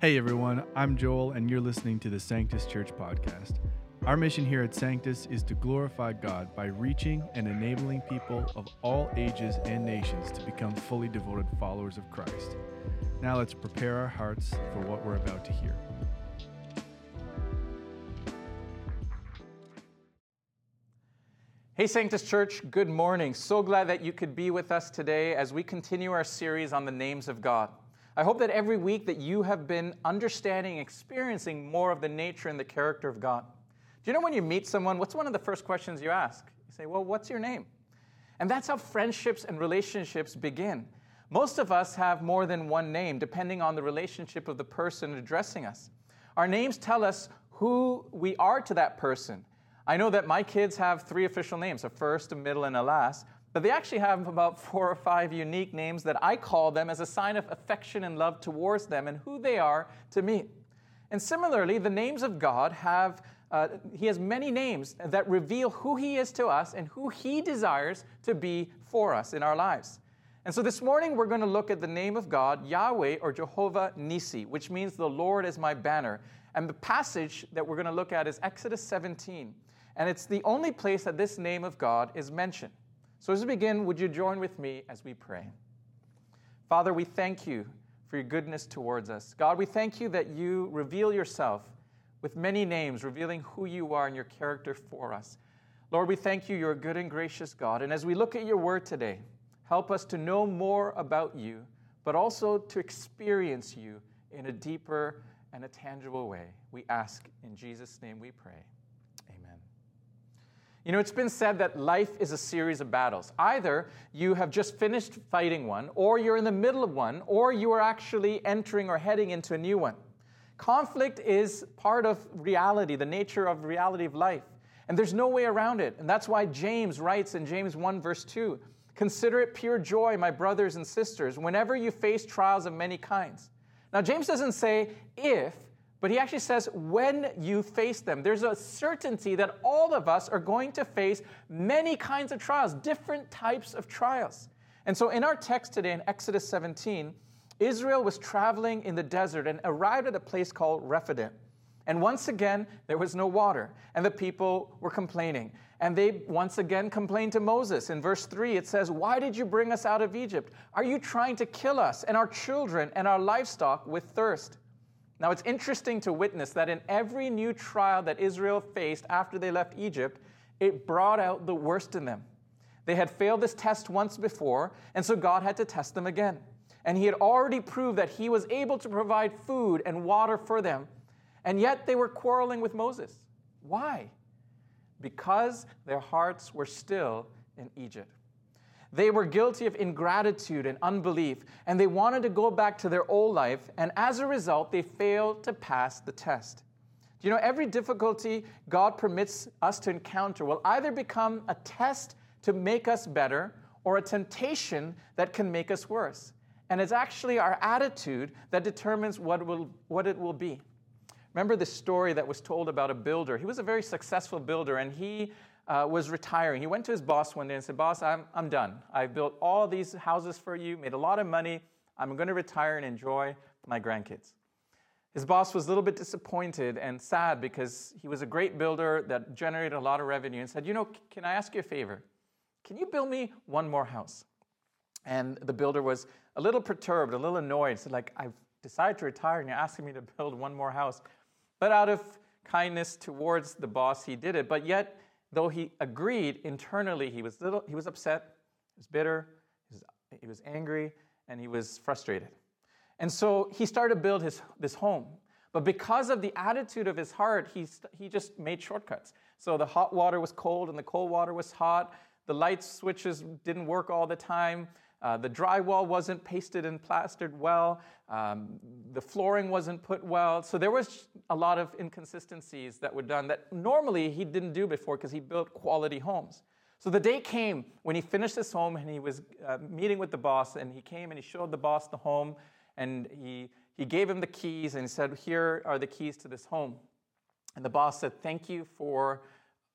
Hey everyone, I'm Joel, and you're listening to the Sanctus Church podcast. Our mission here at Sanctus is to glorify God by reaching and enabling people of all ages and nations to become fully devoted followers of Christ. Now let's prepare our hearts for what we're about to hear. Hey, Sanctus Church, good morning. So glad that you could be with us today as we continue our series on the names of God. I hope that every week that you have been understanding, experiencing more of the nature and the character of God. Do you know when you meet someone, what's one of the first questions you ask? You say, Well, what's your name? And that's how friendships and relationships begin. Most of us have more than one name, depending on the relationship of the person addressing us. Our names tell us who we are to that person. I know that my kids have three official names a first, a middle, and a last. But they actually have about four or five unique names that I call them as a sign of affection and love towards them and who they are to me. And similarly, the names of God have, uh, He has many names that reveal who He is to us and who He desires to be for us in our lives. And so this morning we're going to look at the name of God, Yahweh or Jehovah Nissi, which means the Lord is my banner. And the passage that we're going to look at is Exodus 17. And it's the only place that this name of God is mentioned. So, as we begin, would you join with me as we pray? Father, we thank you for your goodness towards us. God, we thank you that you reveal yourself with many names, revealing who you are and your character for us. Lord, we thank you, you're a good and gracious God. And as we look at your word today, help us to know more about you, but also to experience you in a deeper and a tangible way. We ask in Jesus' name we pray. You know, it's been said that life is a series of battles. Either you have just finished fighting one, or you're in the middle of one, or you are actually entering or heading into a new one. Conflict is part of reality, the nature of reality of life. And there's no way around it. And that's why James writes in James 1, verse 2 Consider it pure joy, my brothers and sisters, whenever you face trials of many kinds. Now, James doesn't say if, but he actually says, when you face them, there's a certainty that all of us are going to face many kinds of trials, different types of trials. And so in our text today in Exodus 17, Israel was traveling in the desert and arrived at a place called Rephidim. And once again, there was no water, and the people were complaining. And they once again complained to Moses. In verse 3, it says, Why did you bring us out of Egypt? Are you trying to kill us and our children and our livestock with thirst? Now, it's interesting to witness that in every new trial that Israel faced after they left Egypt, it brought out the worst in them. They had failed this test once before, and so God had to test them again. And He had already proved that He was able to provide food and water for them, and yet they were quarreling with Moses. Why? Because their hearts were still in Egypt. They were guilty of ingratitude and unbelief, and they wanted to go back to their old life, and as a result, they failed to pass the test. Do you know, every difficulty God permits us to encounter will either become a test to make us better or a temptation that can make us worse. And it's actually our attitude that determines what, will, what it will be. Remember the story that was told about a builder? He was a very successful builder, and he uh, was retiring. He went to his boss one day and said, Boss, I'm, I'm done. I've built all these houses for you, made a lot of money. I'm going to retire and enjoy my grandkids. His boss was a little bit disappointed and sad because he was a great builder that generated a lot of revenue and said, You know, can I ask you a favor? Can you build me one more house? And the builder was a little perturbed, a little annoyed. Said, like, I've decided to retire and you're asking me to build one more house. But out of kindness towards the boss, he did it. But yet, though he agreed internally, he was, little, he was upset, he was bitter, he was, he was angry, and he was frustrated. And so he started to build his, this home. But because of the attitude of his heart, he, he just made shortcuts. So the hot water was cold and the cold water was hot. The light switches didn't work all the time. Uh, the drywall wasn't pasted and plastered well. Um, the flooring wasn't put well. So there was a lot of inconsistencies that were done that normally he didn't do before because he built quality homes. So the day came when he finished his home and he was uh, meeting with the boss, and he came and he showed the boss the home, and he, he gave him the keys and said, Here are the keys to this home. And the boss said, Thank you for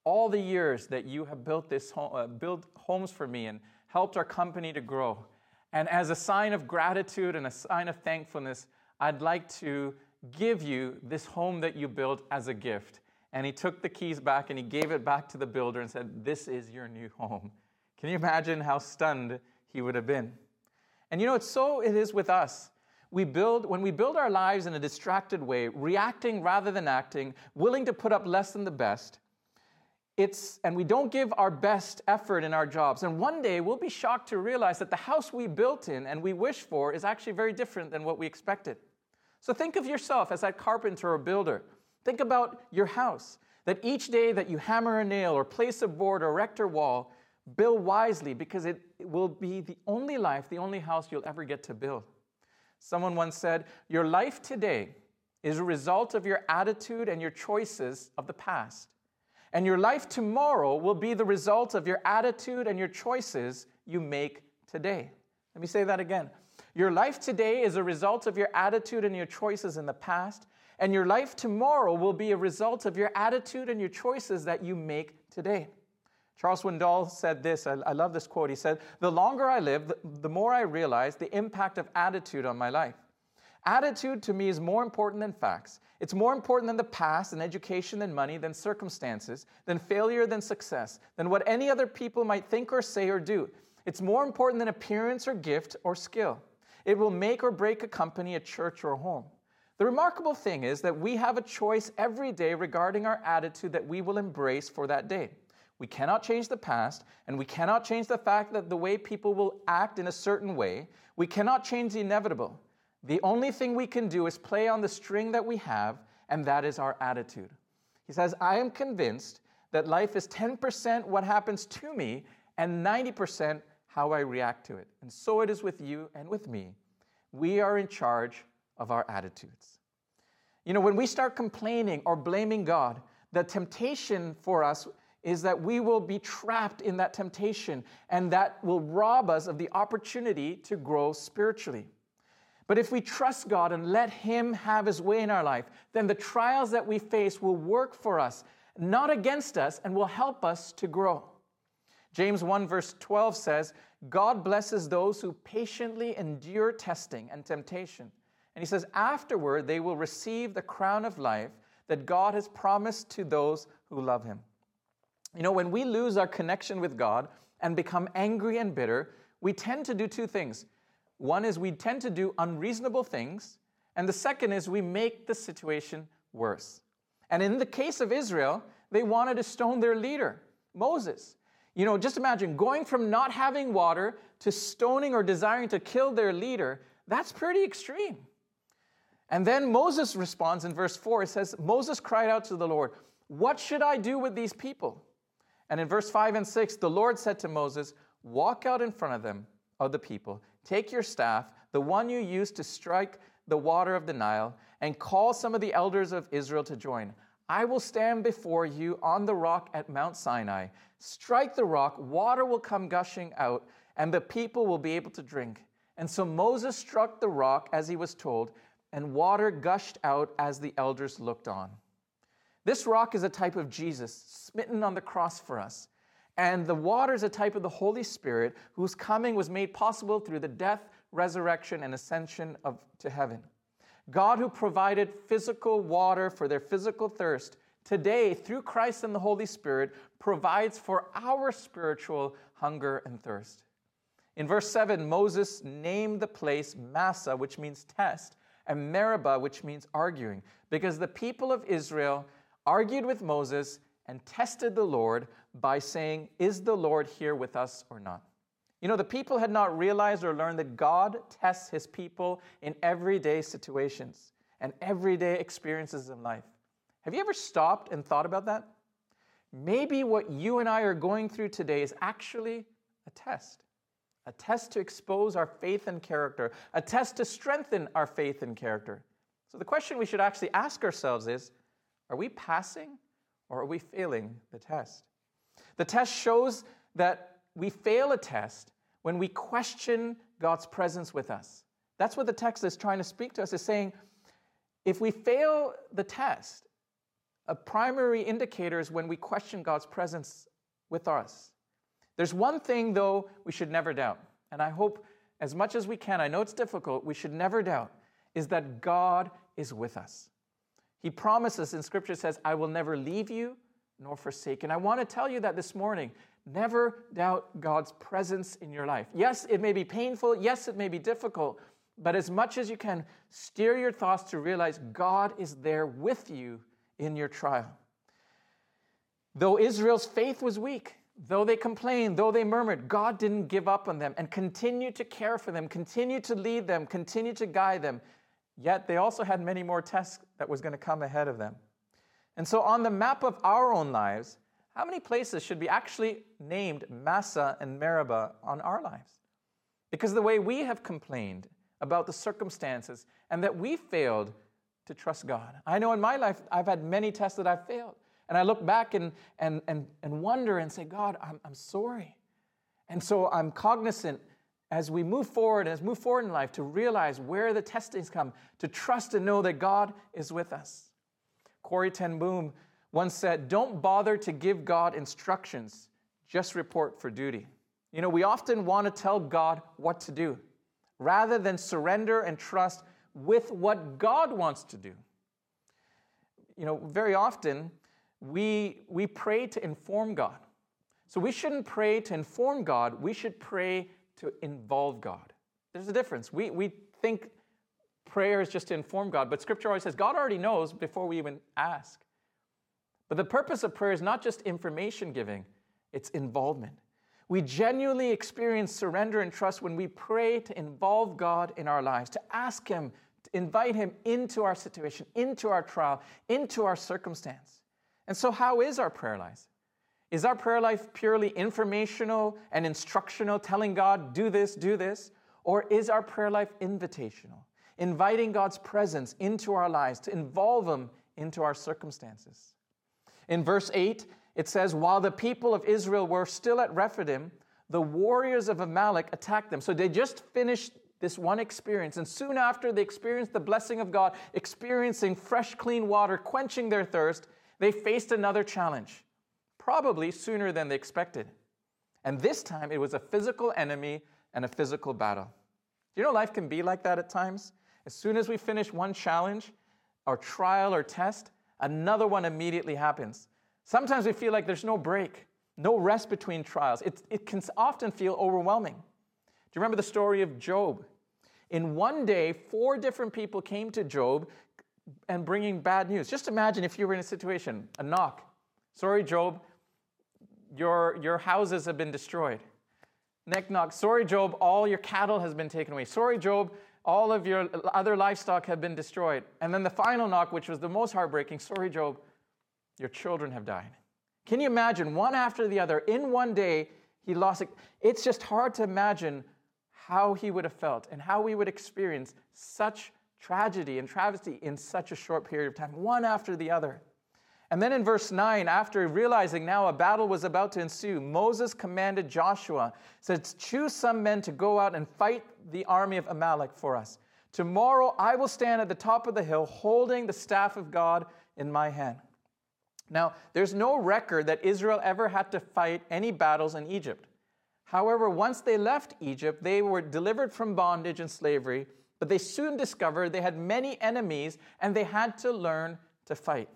all the years that you have built this home, uh, built homes for me and helped our company to grow. And as a sign of gratitude and a sign of thankfulness, I'd like to give you this home that you built as a gift. And he took the keys back and he gave it back to the builder and said, This is your new home. Can you imagine how stunned he would have been? And you know, it's so it is with us. We build, when we build our lives in a distracted way, reacting rather than acting, willing to put up less than the best, it's, and we don't give our best effort in our jobs. And one day we'll be shocked to realize that the house we built in and we wish for is actually very different than what we expected. So think of yourself as that carpenter or builder. Think about your house, that each day that you hammer a nail or place a board or erect a wall, build wisely because it will be the only life, the only house you'll ever get to build. Someone once said, Your life today is a result of your attitude and your choices of the past. And your life tomorrow will be the result of your attitude and your choices you make today. Let me say that again. Your life today is a result of your attitude and your choices in the past, and your life tomorrow will be a result of your attitude and your choices that you make today. Charles Swindoll said this, I, I love this quote. He said, The longer I live, the, the more I realize the impact of attitude on my life. Attitude to me is more important than facts. It's more important than the past, than education, than money, than circumstances, than failure, than success, than what any other people might think or say or do. It's more important than appearance or gift or skill. It will make or break a company, a church, or a home. The remarkable thing is that we have a choice every day regarding our attitude that we will embrace for that day. We cannot change the past, and we cannot change the fact that the way people will act in a certain way. We cannot change the inevitable. The only thing we can do is play on the string that we have, and that is our attitude. He says, I am convinced that life is 10% what happens to me and 90% how I react to it. And so it is with you and with me. We are in charge of our attitudes. You know, when we start complaining or blaming God, the temptation for us is that we will be trapped in that temptation and that will rob us of the opportunity to grow spiritually. But if we trust God and let Him have His way in our life, then the trials that we face will work for us, not against us, and will help us to grow. James 1, verse 12 says, God blesses those who patiently endure testing and temptation. And he says, afterward, they will receive the crown of life that God has promised to those who love Him. You know, when we lose our connection with God and become angry and bitter, we tend to do two things. One is we tend to do unreasonable things, and the second is we make the situation worse. And in the case of Israel, they wanted to stone their leader, Moses. You know, just imagine going from not having water to stoning or desiring to kill their leader. That's pretty extreme. And then Moses responds in verse 4. It says, Moses cried out to the Lord, What should I do with these people? And in verse 5 and 6, the Lord said to Moses, Walk out in front of them, of the people, Take your staff, the one you used to strike the water of the Nile, and call some of the elders of Israel to join. I will stand before you on the rock at Mount Sinai. Strike the rock, water will come gushing out, and the people will be able to drink. And so Moses struck the rock as he was told, and water gushed out as the elders looked on. This rock is a type of Jesus, smitten on the cross for us. And the water is a type of the Holy Spirit, whose coming was made possible through the death, resurrection, and ascension of, to heaven. God, who provided physical water for their physical thirst, today, through Christ and the Holy Spirit, provides for our spiritual hunger and thirst. In verse 7, Moses named the place Massah, which means test, and Meribah, which means arguing, because the people of Israel argued with Moses and tested the Lord by saying, Is the Lord here with us or not? You know, the people had not realized or learned that God tests his people in everyday situations and everyday experiences in life. Have you ever stopped and thought about that? Maybe what you and I are going through today is actually a test. A test to expose our faith and character, a test to strengthen our faith and character. So, the question we should actually ask ourselves is are we passing or are we failing the test? The test shows that we fail a test when we question God's presence with us. That's what the text is trying to speak to us, is saying if we fail the test, a primary indicator is when we question God's presence with us. There's one thing, though, we should never doubt. And I hope as much as we can, I know it's difficult, we should never doubt. is that God is with us. He promises in Scripture says, I will never leave you nor forsake. And I want to tell you that this morning. Never doubt God's presence in your life. Yes, it may be painful. Yes, it may be difficult. But as much as you can, steer your thoughts to realize God is there with you in your trial. Though Israel's faith was weak, though they complained, though they murmured, God didn't give up on them and continued to care for them, continued to lead them, continued to guide them. Yet they also had many more tests that was going to come ahead of them. And so, on the map of our own lives, how many places should be actually named Massah and Meribah on our lives? Because the way we have complained about the circumstances and that we failed to trust God. I know in my life, I've had many tests that I've failed. And I look back and, and, and, and wonder and say, God, I'm, I'm sorry. And so I'm cognizant as we move forward, as we move forward in life, to realize where the testings come, to trust and know that God is with us. Corrie ten Boom once said, Don't bother to give God instructions, just report for duty. You know, we often want to tell God what to do rather than surrender and trust with what God wants to do. You know, very often we, we pray to inform God. So we shouldn't pray to inform God, we should pray to involve God. There's a difference. We, we think prayer is just to inform God, but Scripture always says God already knows before we even ask. But the purpose of prayer is not just information giving, it's involvement. We genuinely experience surrender and trust when we pray to involve God in our lives, to ask Him, to invite Him into our situation, into our trial, into our circumstance. And so, how is our prayer life? Is our prayer life purely informational and instructional, telling God, do this, do this? Or is our prayer life invitational, inviting God's presence into our lives, to involve Him into our circumstances? In verse 8, it says, While the people of Israel were still at Rephidim, the warriors of Amalek attacked them. So they just finished this one experience. And soon after they experienced the blessing of God, experiencing fresh, clean water, quenching their thirst, they faced another challenge, probably sooner than they expected. And this time it was a physical enemy and a physical battle. You know life can be like that at times? As soon as we finish one challenge, or trial or test, another one immediately happens. Sometimes we feel like there's no break, no rest between trials. It, it can often feel overwhelming. Do you remember the story of Job? In one day, four different people came to Job and bringing bad news. Just imagine if you were in a situation, a knock. Sorry, Job, your, your houses have been destroyed. Neck knock. Sorry, Job, all your cattle has been taken away. Sorry, Job, all of your other livestock have been destroyed. And then the final knock, which was the most heartbreaking. Sorry, Job, your children have died. Can you imagine one after the other in one day he lost it? It's just hard to imagine how he would have felt and how we would experience such tragedy and travesty in such a short period of time, one after the other. And then in verse 9, after realizing now a battle was about to ensue, Moses commanded Joshua, says, Choose some men to go out and fight the army of Amalek for us. Tomorrow I will stand at the top of the hill holding the staff of God in my hand. Now, there's no record that Israel ever had to fight any battles in Egypt. However, once they left Egypt, they were delivered from bondage and slavery, but they soon discovered they had many enemies and they had to learn to fight.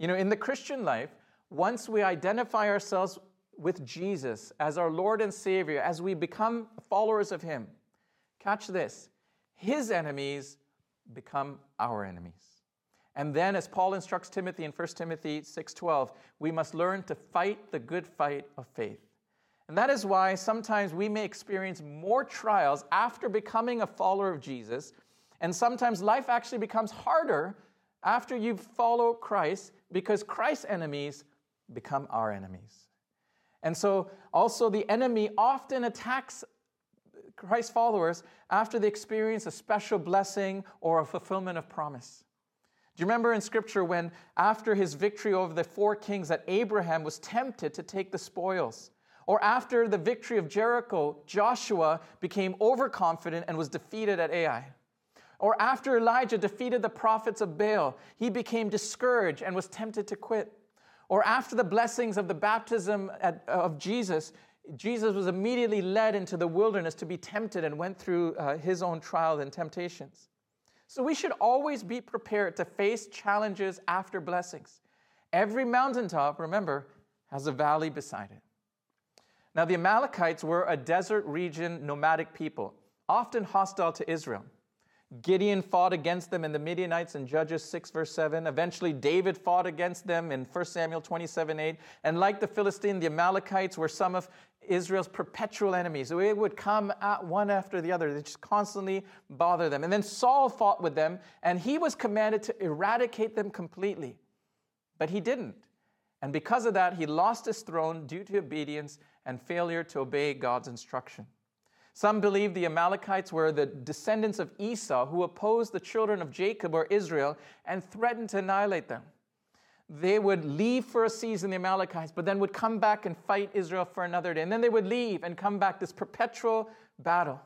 You know, in the Christian life, once we identify ourselves with Jesus as our Lord and Savior, as we become followers of Him, catch this, His enemies become our enemies. And then as Paul instructs Timothy in 1 Timothy 6:12, we must learn to fight the good fight of faith. And that is why sometimes we may experience more trials after becoming a follower of Jesus, and sometimes life actually becomes harder after you follow Christ because Christ's enemies become our enemies. And so also the enemy often attacks Christ's followers after they experience a special blessing or a fulfillment of promise. Do you remember in scripture when, after his victory over the four kings, that Abraham was tempted to take the spoils? Or after the victory of Jericho, Joshua became overconfident and was defeated at Ai? Or after Elijah defeated the prophets of Baal, he became discouraged and was tempted to quit? Or after the blessings of the baptism at, of Jesus, Jesus was immediately led into the wilderness to be tempted and went through uh, his own trial and temptations. So we should always be prepared to face challenges after blessings. Every mountaintop, remember, has a valley beside it. Now, the Amalekites were a desert region nomadic people, often hostile to Israel. Gideon fought against them in the Midianites in Judges 6, verse 7. Eventually, David fought against them in 1 Samuel 27, 8. And like the Philistine, the Amalekites were some of Israel's perpetual enemies. It would come at one after the other. They just constantly bother them. And then Saul fought with them, and he was commanded to eradicate them completely. But he didn't. And because of that, he lost his throne due to obedience and failure to obey God's instruction. Some believe the Amalekites were the descendants of Esau who opposed the children of Jacob or Israel and threatened to annihilate them. They would leave for a season, the Amalekites, but then would come back and fight Israel for another day. And then they would leave and come back, this perpetual battle.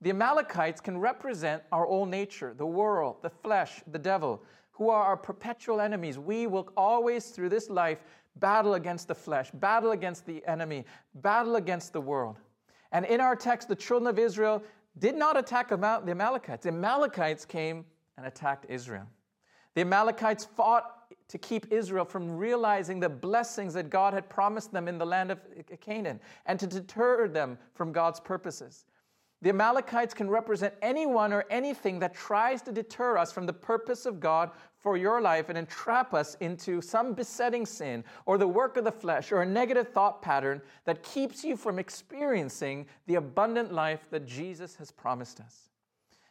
The Amalekites can represent our old nature, the world, the flesh, the devil, who are our perpetual enemies. We will always, through this life, battle against the flesh, battle against the enemy, battle against the world. And in our text, the children of Israel did not attack the Amalekites. The Amalekites came and attacked Israel. The Amalekites fought to keep Israel from realizing the blessings that God had promised them in the land of Canaan and to deter them from God's purposes. The Amalekites can represent anyone or anything that tries to deter us from the purpose of God for your life and entrap us into some besetting sin or the work of the flesh or a negative thought pattern that keeps you from experiencing the abundant life that Jesus has promised us.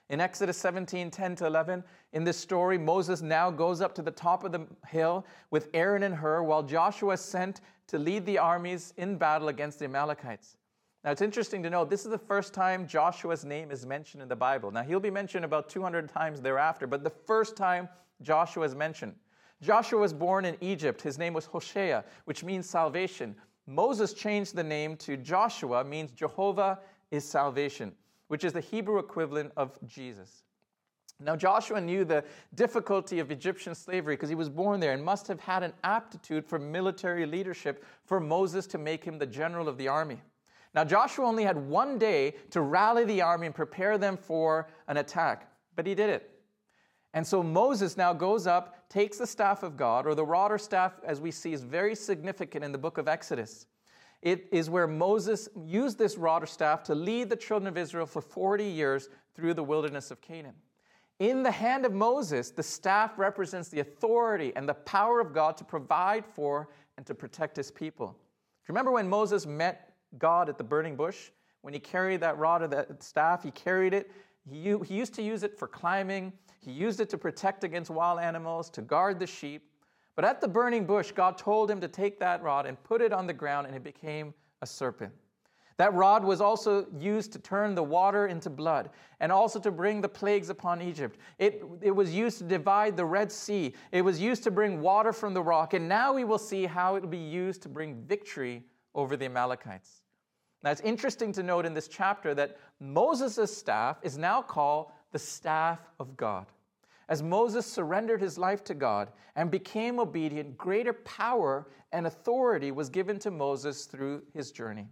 In Exodus 17 10 to 11, in this story, Moses now goes up to the top of the hill with Aaron and Hur while Joshua is sent to lead the armies in battle against the Amalekites. Now, it's interesting to note this is the first time Joshua's name is mentioned in the Bible. Now, he'll be mentioned about 200 times thereafter, but the first time Joshua is mentioned. Joshua was born in Egypt. His name was Hoshea, which means salvation. Moses changed the name to Joshua, means Jehovah is salvation, which is the Hebrew equivalent of Jesus. Now, Joshua knew the difficulty of Egyptian slavery because he was born there and must have had an aptitude for military leadership for Moses to make him the general of the army. Now, Joshua only had one day to rally the army and prepare them for an attack, but he did it. And so Moses now goes up, takes the staff of God, or the rod or staff, as we see, is very significant in the book of Exodus. It is where Moses used this rod or staff to lead the children of Israel for 40 years through the wilderness of Canaan. In the hand of Moses, the staff represents the authority and the power of God to provide for and to protect his people. Remember when Moses met God at the burning bush. When he carried that rod or that staff, he carried it. He, he used to use it for climbing, he used it to protect against wild animals, to guard the sheep. But at the burning bush, God told him to take that rod and put it on the ground, and it became a serpent. That rod was also used to turn the water into blood and also to bring the plagues upon Egypt. It, it was used to divide the Red Sea. It was used to bring water from the rock. And now we will see how it will be used to bring victory over the Amalekites. Now, it's interesting to note in this chapter that Moses' staff is now called the staff of God. As Moses surrendered his life to God and became obedient, greater power and authority was given to Moses through his journey.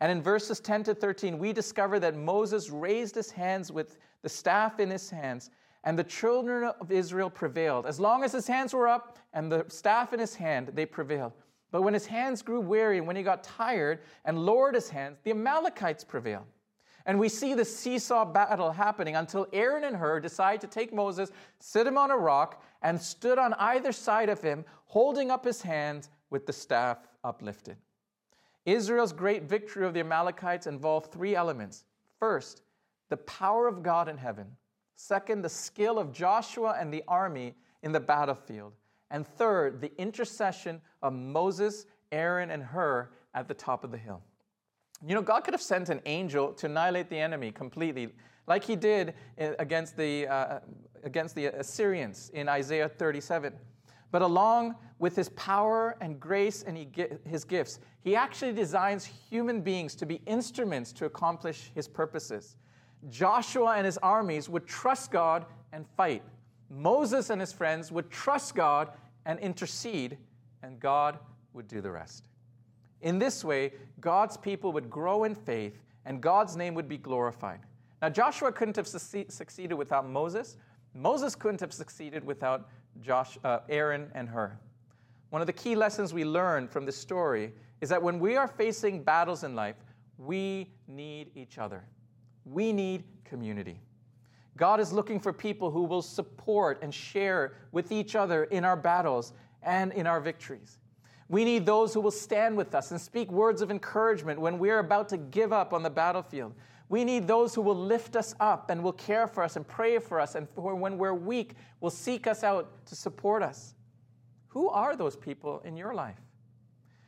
And in verses 10 to 13, we discover that Moses raised his hands with the staff in his hands, and the children of Israel prevailed. As long as his hands were up and the staff in his hand, they prevailed. But when his hands grew weary and when he got tired and lowered his hands, the Amalekites prevailed. And we see the seesaw battle happening until Aaron and Hur decide to take Moses, sit him on a rock, and stood on either side of him, holding up his hands with the staff uplifted. Israel's great victory of the Amalekites involved three elements. First, the power of God in heaven. Second, the skill of Joshua and the army in the battlefield. And third, the intercession of Moses, Aaron, and Hur at the top of the hill. You know, God could have sent an angel to annihilate the enemy completely, like he did against the, uh, against the Assyrians in Isaiah 37. But along with his power and grace and his gifts, he actually designs human beings to be instruments to accomplish his purposes. Joshua and his armies would trust God and fight. Moses and his friends would trust God and intercede, and God would do the rest. In this way, God's people would grow in faith and God's name would be glorified. Now, Joshua couldn't have succeeded without Moses, Moses couldn't have succeeded without Josh, uh, Aaron and Hur. One of the key lessons we learn from this story is that when we are facing battles in life, we need each other. We need community. God is looking for people who will support and share with each other in our battles and in our victories. We need those who will stand with us and speak words of encouragement when we're about to give up on the battlefield. We need those who will lift us up and will care for us and pray for us, and for when we're weak, will seek us out to support us. Who are those people in your life?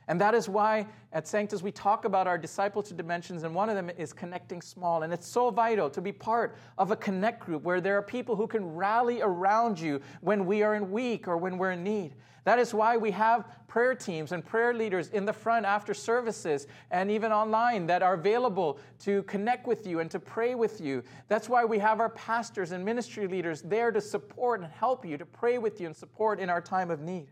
And that is why at Sanctus we talk about our discipleship dimensions, and one of them is connecting small. And it's so vital to be part of a connect group where there are people who can rally around you when we are in weak or when we're in need. That is why we have prayer teams and prayer leaders in the front after services and even online that are available to connect with you and to pray with you. That's why we have our pastors and ministry leaders there to support and help you, to pray with you and support in our time of need.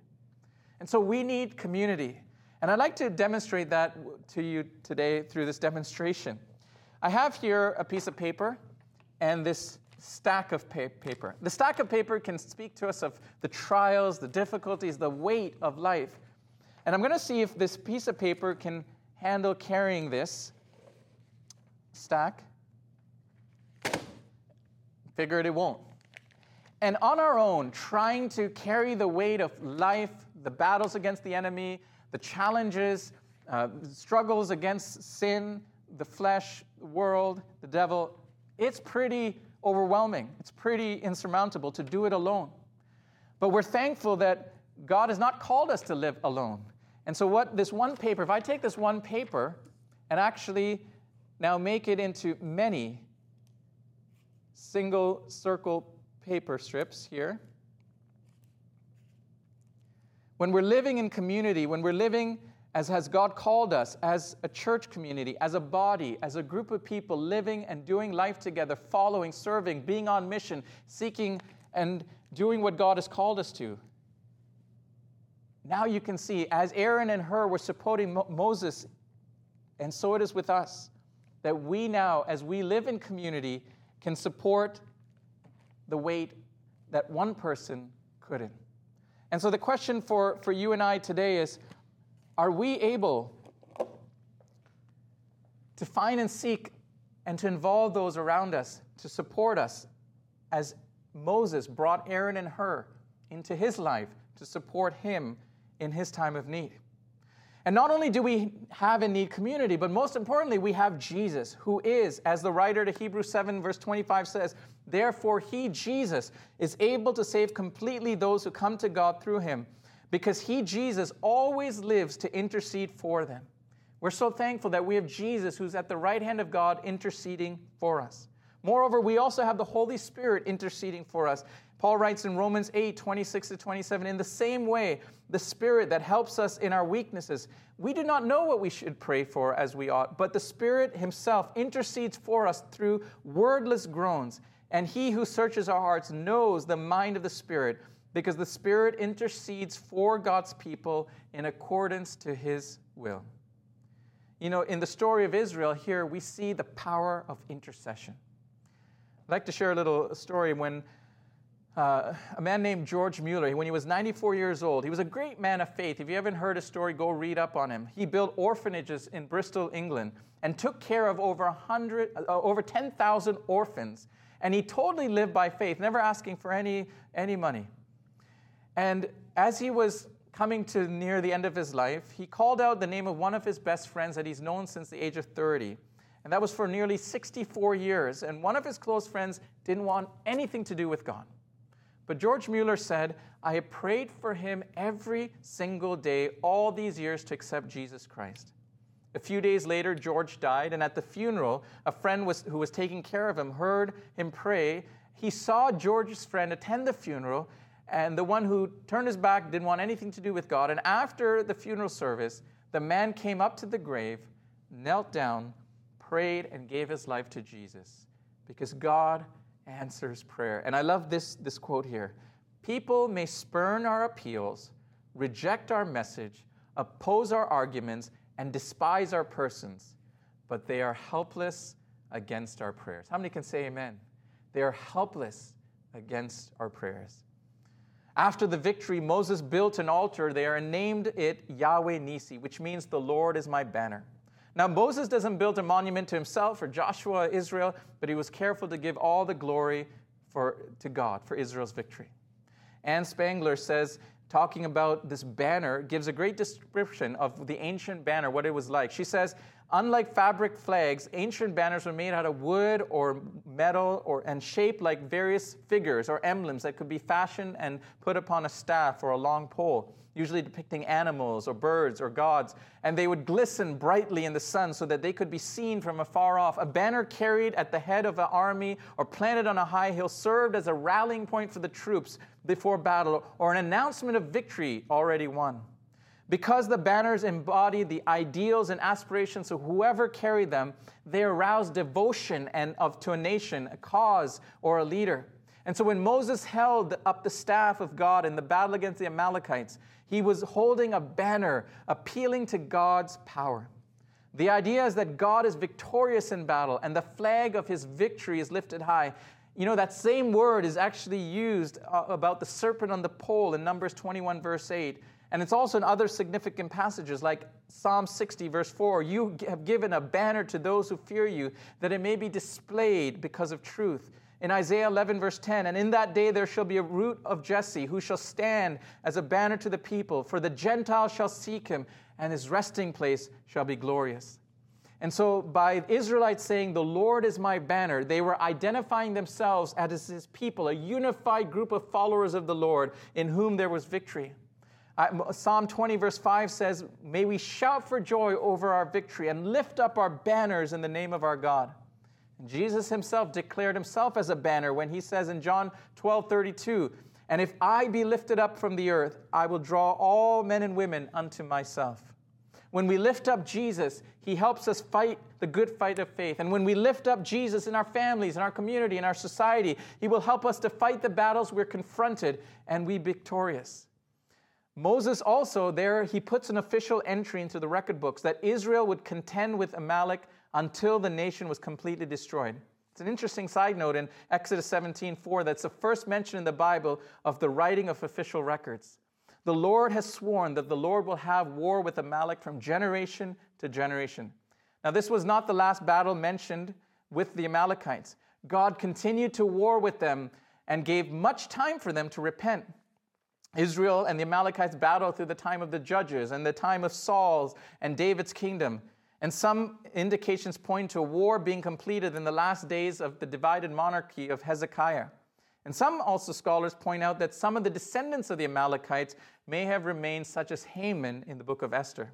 And so we need community. And I'd like to demonstrate that to you today through this demonstration. I have here a piece of paper and this stack of paper. The stack of paper can speak to us of the trials, the difficulties, the weight of life. And I'm going to see if this piece of paper can handle carrying this stack. Figured it won't. And on our own, trying to carry the weight of life, the battles against the enemy, the challenges, uh, struggles against sin, the flesh, the world, the devil, it's pretty overwhelming. It's pretty insurmountable to do it alone. But we're thankful that God has not called us to live alone. And so, what this one paper, if I take this one paper and actually now make it into many single circle paper strips here, when we're living in community, when we're living as has God called us, as a church community, as a body, as a group of people living and doing life together, following, serving, being on mission, seeking and doing what God has called us to. Now you can see, as Aaron and Hur were supporting Mo- Moses, and so it is with us, that we now, as we live in community, can support the weight that one person couldn't. And so the question for, for you and I today is are we able to find and seek and to involve those around us to support us as Moses brought Aaron and Hur into his life to support him in his time of need? And not only do we have and need community, but most importantly, we have Jesus, who is, as the writer to Hebrews 7, verse 25 says, Therefore, he, Jesus, is able to save completely those who come to God through him, because he, Jesus, always lives to intercede for them. We're so thankful that we have Jesus, who's at the right hand of God, interceding for us. Moreover, we also have the Holy Spirit interceding for us. Paul writes in Romans 8, 26 to 27, in the same way, the Spirit that helps us in our weaknesses. We do not know what we should pray for as we ought, but the Spirit Himself intercedes for us through wordless groans. And He who searches our hearts knows the mind of the Spirit, because the Spirit intercedes for God's people in accordance to His will. You know, in the story of Israel, here we see the power of intercession. I'd like to share a little story when uh, a man named George Mueller, when he was 94 years old, he was a great man of faith. If you haven't heard his story, go read up on him. He built orphanages in Bristol, England, and took care of over, 100, uh, over 10,000 orphans. And he totally lived by faith, never asking for any, any money. And as he was coming to near the end of his life, he called out the name of one of his best friends that he's known since the age of 30. And that was for nearly 64 years. And one of his close friends didn't want anything to do with God. But George Mueller said, I prayed for him every single day all these years to accept Jesus Christ. A few days later, George died, and at the funeral, a friend was, who was taking care of him heard him pray. He saw George's friend attend the funeral, and the one who turned his back didn't want anything to do with God. And after the funeral service, the man came up to the grave, knelt down, prayed, and gave his life to Jesus because God answers prayer. And I love this, this quote here People may spurn our appeals, reject our message, oppose our arguments, and despise our persons, but they are helpless against our prayers. How many can say amen? They are helpless against our prayers. After the victory, Moses built an altar there and named it Yahweh Nissi, which means the Lord is my banner. Now, Moses doesn't build a monument to himself or Joshua, Israel, but he was careful to give all the glory for, to God for Israel's victory. Ann Spangler says, talking about this banner, gives a great description of the ancient banner, what it was like. She says, Unlike fabric flags, ancient banners were made out of wood or metal or, and shaped like various figures or emblems that could be fashioned and put upon a staff or a long pole, usually depicting animals or birds or gods. And they would glisten brightly in the sun so that they could be seen from afar off. A banner carried at the head of an army or planted on a high hill served as a rallying point for the troops before battle or an announcement of victory already won. Because the banners embody the ideals and aspirations of whoever carried them, they arouse devotion and of to a nation, a cause, or a leader. And so when Moses held up the staff of God in the battle against the Amalekites, he was holding a banner appealing to God's power. The idea is that God is victorious in battle and the flag of his victory is lifted high. You know, that same word is actually used uh, about the serpent on the pole in Numbers 21, verse 8 and it's also in other significant passages like Psalm 60, verse 4 You have given a banner to those who fear you, that it may be displayed because of truth. In Isaiah 11, verse 10, and in that day there shall be a root of Jesse, who shall stand as a banner to the people, for the Gentiles shall seek him, and his resting place shall be glorious. And so, by Israelites saying, The Lord is my banner, they were identifying themselves as his people, a unified group of followers of the Lord in whom there was victory. Psalm 20, verse 5 says, May we shout for joy over our victory and lift up our banners in the name of our God. And Jesus himself declared himself as a banner when he says in John 12, 32, And if I be lifted up from the earth, I will draw all men and women unto myself. When we lift up Jesus, he helps us fight the good fight of faith. And when we lift up Jesus in our families, in our community, in our society, he will help us to fight the battles we're confronted and we victorious. Moses also, there, he puts an official entry into the record books that Israel would contend with Amalek until the nation was completely destroyed. It's an interesting side note in Exodus 17 4 that's the first mention in the Bible of the writing of official records. The Lord has sworn that the Lord will have war with Amalek from generation to generation. Now, this was not the last battle mentioned with the Amalekites. God continued to war with them and gave much time for them to repent. Israel and the Amalekites battled through the time of the judges and the time of Saul's and David's kingdom. And some indications point to a war being completed in the last days of the divided monarchy of Hezekiah. And some also scholars point out that some of the descendants of the Amalekites may have remained, such as Haman in the book of Esther.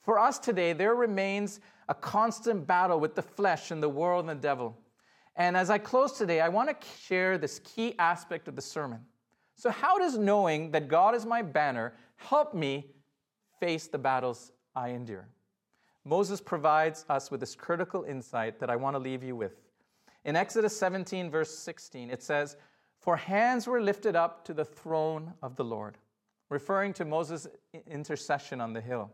For us today, there remains a constant battle with the flesh and the world and the devil. And as I close today, I want to share this key aspect of the sermon. So, how does knowing that God is my banner help me face the battles I endure? Moses provides us with this critical insight that I want to leave you with. In Exodus 17, verse 16, it says, For hands were lifted up to the throne of the Lord, referring to Moses' intercession on the hill.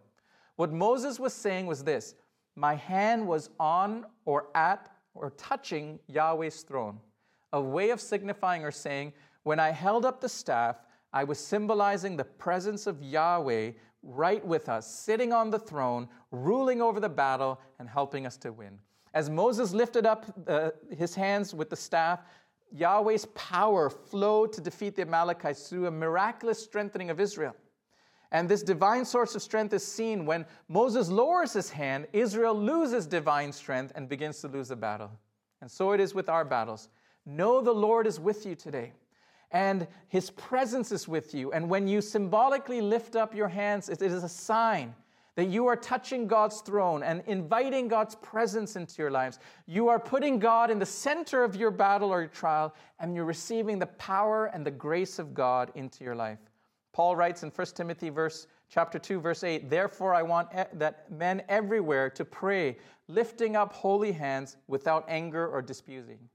What Moses was saying was this My hand was on or at or touching Yahweh's throne, a way of signifying or saying, when I held up the staff, I was symbolizing the presence of Yahweh right with us, sitting on the throne, ruling over the battle, and helping us to win. As Moses lifted up uh, his hands with the staff, Yahweh's power flowed to defeat the Amalekites through a miraculous strengthening of Israel. And this divine source of strength is seen when Moses lowers his hand, Israel loses divine strength and begins to lose the battle. And so it is with our battles. Know the Lord is with you today and his presence is with you. And when you symbolically lift up your hands, it is a sign that you are touching God's throne and inviting God's presence into your lives. You are putting God in the center of your battle or your trial, and you're receiving the power and the grace of God into your life. Paul writes in 1 Timothy verse chapter 2 verse 8, "Therefore I want that men everywhere to pray, lifting up holy hands without anger or disputing."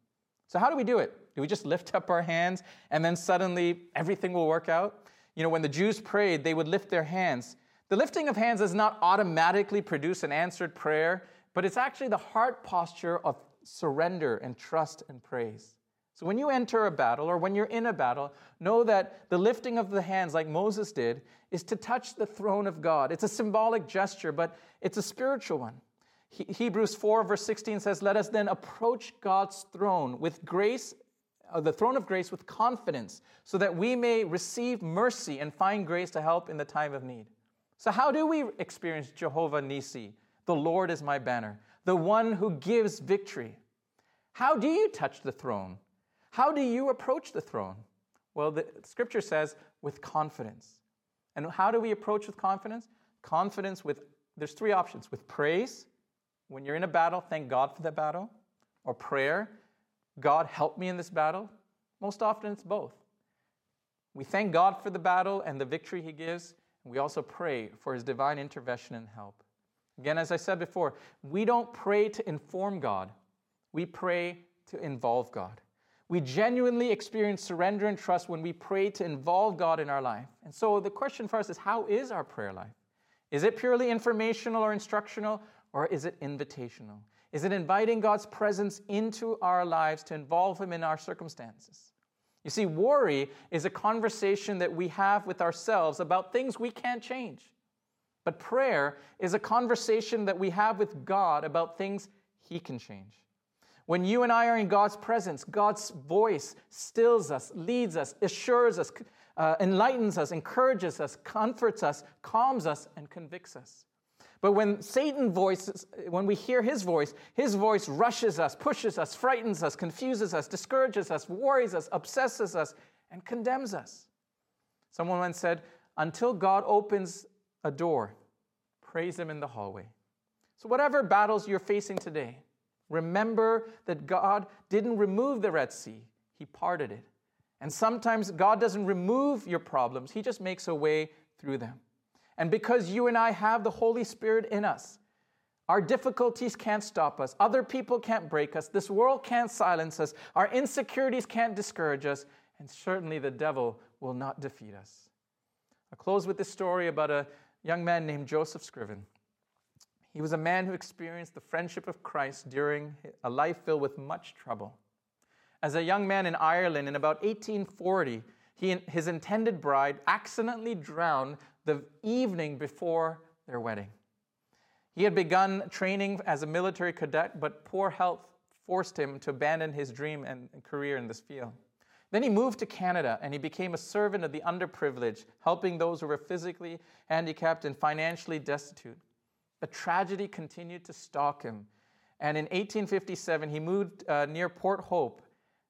So how do we do it? Do we just lift up our hands and then suddenly everything will work out? You know, when the Jews prayed, they would lift their hands. The lifting of hands does not automatically produce an answered prayer, but it's actually the heart posture of surrender and trust and praise. So when you enter a battle or when you're in a battle, know that the lifting of the hands, like Moses did, is to touch the throne of God. It's a symbolic gesture, but it's a spiritual one. He- Hebrews 4, verse 16 says, Let us then approach God's throne with grace, Uh, the throne of grace with confidence, so that we may receive mercy and find grace to help in the time of need. So, how do we experience Jehovah Nissi? The Lord is my banner, the one who gives victory. How do you touch the throne? How do you approach the throne? Well, the scripture says with confidence. And how do we approach with confidence? Confidence with, there's three options with praise. When you're in a battle, thank God for the battle. Or prayer, God, help me in this battle. Most often, it's both. We thank God for the battle and the victory He gives. And we also pray for His divine intervention and help. Again, as I said before, we don't pray to inform God, we pray to involve God. We genuinely experience surrender and trust when we pray to involve God in our life. And so the question for us is how is our prayer life? Is it purely informational or instructional, or is it invitational? Is it inviting God's presence into our lives to involve Him in our circumstances? You see, worry is a conversation that we have with ourselves about things we can't change. But prayer is a conversation that we have with God about things He can change. When you and I are in God's presence, God's voice stills us, leads us, assures us, uh, enlightens us, encourages us, comforts us, calms us, and convicts us. But when Satan voices, when we hear his voice, his voice rushes us, pushes us, frightens us, confuses us, discourages us, worries us, obsesses us, and condemns us. Someone once said, until God opens a door, praise him in the hallway. So, whatever battles you're facing today, remember that God didn't remove the Red Sea, he parted it. And sometimes God doesn't remove your problems, he just makes a way through them. And because you and I have the Holy Spirit in us, our difficulties can't stop us. Other people can't break us. This world can't silence us. Our insecurities can't discourage us. And certainly the devil will not defeat us. I'll close with this story about a young man named Joseph Scriven. He was a man who experienced the friendship of Christ during a life filled with much trouble. As a young man in Ireland in about 1840, he, his intended bride accidentally drowned the evening before their wedding. He had begun training as a military cadet, but poor health forced him to abandon his dream and career in this field. Then he moved to Canada and he became a servant of the underprivileged, helping those who were physically handicapped and financially destitute. But tragedy continued to stalk him. And in 1857, he moved uh, near Port Hope.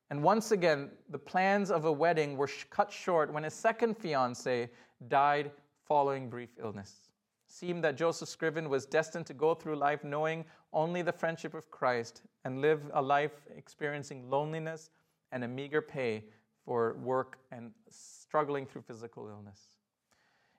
And once again, the plans of a wedding were sh- cut short when his second fiancee died following brief illness. Seemed that Joseph Scriven was destined to go through life knowing only the friendship of Christ and live a life experiencing loneliness and a meager pay for work and struggling through physical illness.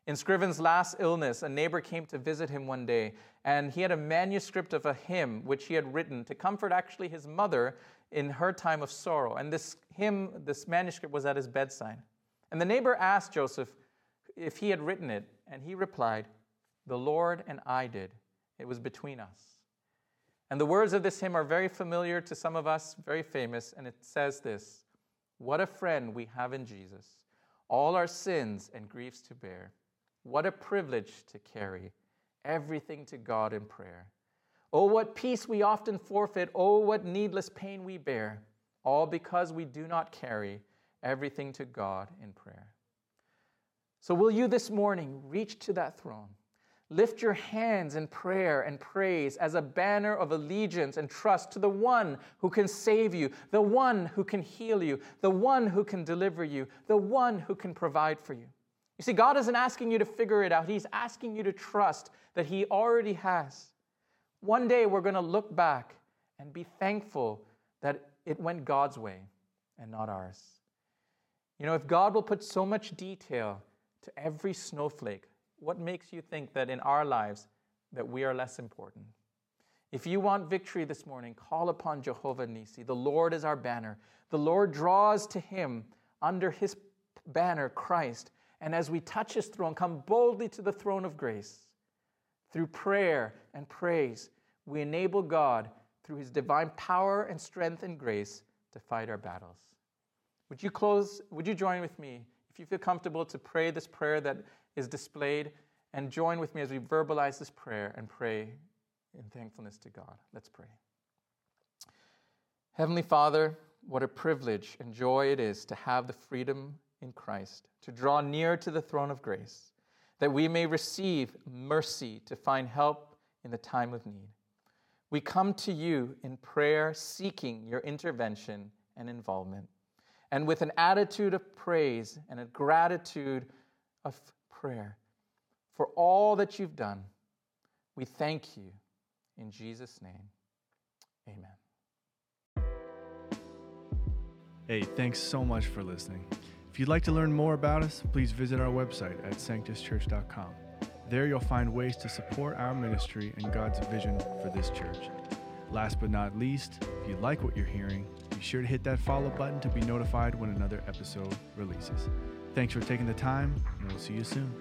In Scriven's last illness, a neighbor came to visit him one day, and he had a manuscript of a hymn which he had written to comfort actually his mother in her time of sorrow. And this hymn, this manuscript was at his bedside. And the neighbor asked Joseph, if he had written it, and he replied, The Lord and I did. It was between us. And the words of this hymn are very familiar to some of us, very famous, and it says this What a friend we have in Jesus, all our sins and griefs to bear. What a privilege to carry everything to God in prayer. Oh, what peace we often forfeit. Oh, what needless pain we bear, all because we do not carry everything to God in prayer. So, will you this morning reach to that throne? Lift your hands in prayer and praise as a banner of allegiance and trust to the one who can save you, the one who can heal you, the one who can deliver you, the one who can provide for you. You see, God isn't asking you to figure it out, He's asking you to trust that He already has. One day we're going to look back and be thankful that it went God's way and not ours. You know, if God will put so much detail to every snowflake, what makes you think that in our lives that we are less important? If you want victory this morning, call upon Jehovah Nissi. The Lord is our banner. The Lord draws to him under his banner, Christ. And as we touch his throne, come boldly to the throne of grace. Through prayer and praise, we enable God, through his divine power and strength and grace, to fight our battles. Would you close, would you join with me, if you feel comfortable, to pray this prayer that is displayed, and join with me as we verbalize this prayer and pray in thankfulness to God. Let's pray. Heavenly Father, what a privilege and joy it is to have the freedom in Christ, to draw near to the throne of grace, that we may receive mercy to find help in the time of need. We come to you in prayer, seeking your intervention and involvement, and with an attitude of praise and a gratitude of prayer for all that you've done. We thank you in Jesus' name. Amen. Hey, thanks so much for listening. If you'd like to learn more about us, please visit our website at sanctuschurch.com. There you'll find ways to support our ministry and God's vision for this church. Last but not least, if you like what you're hearing, sure to hit that follow button to be notified when another episode releases. Thanks for taking the time, and we'll see you soon.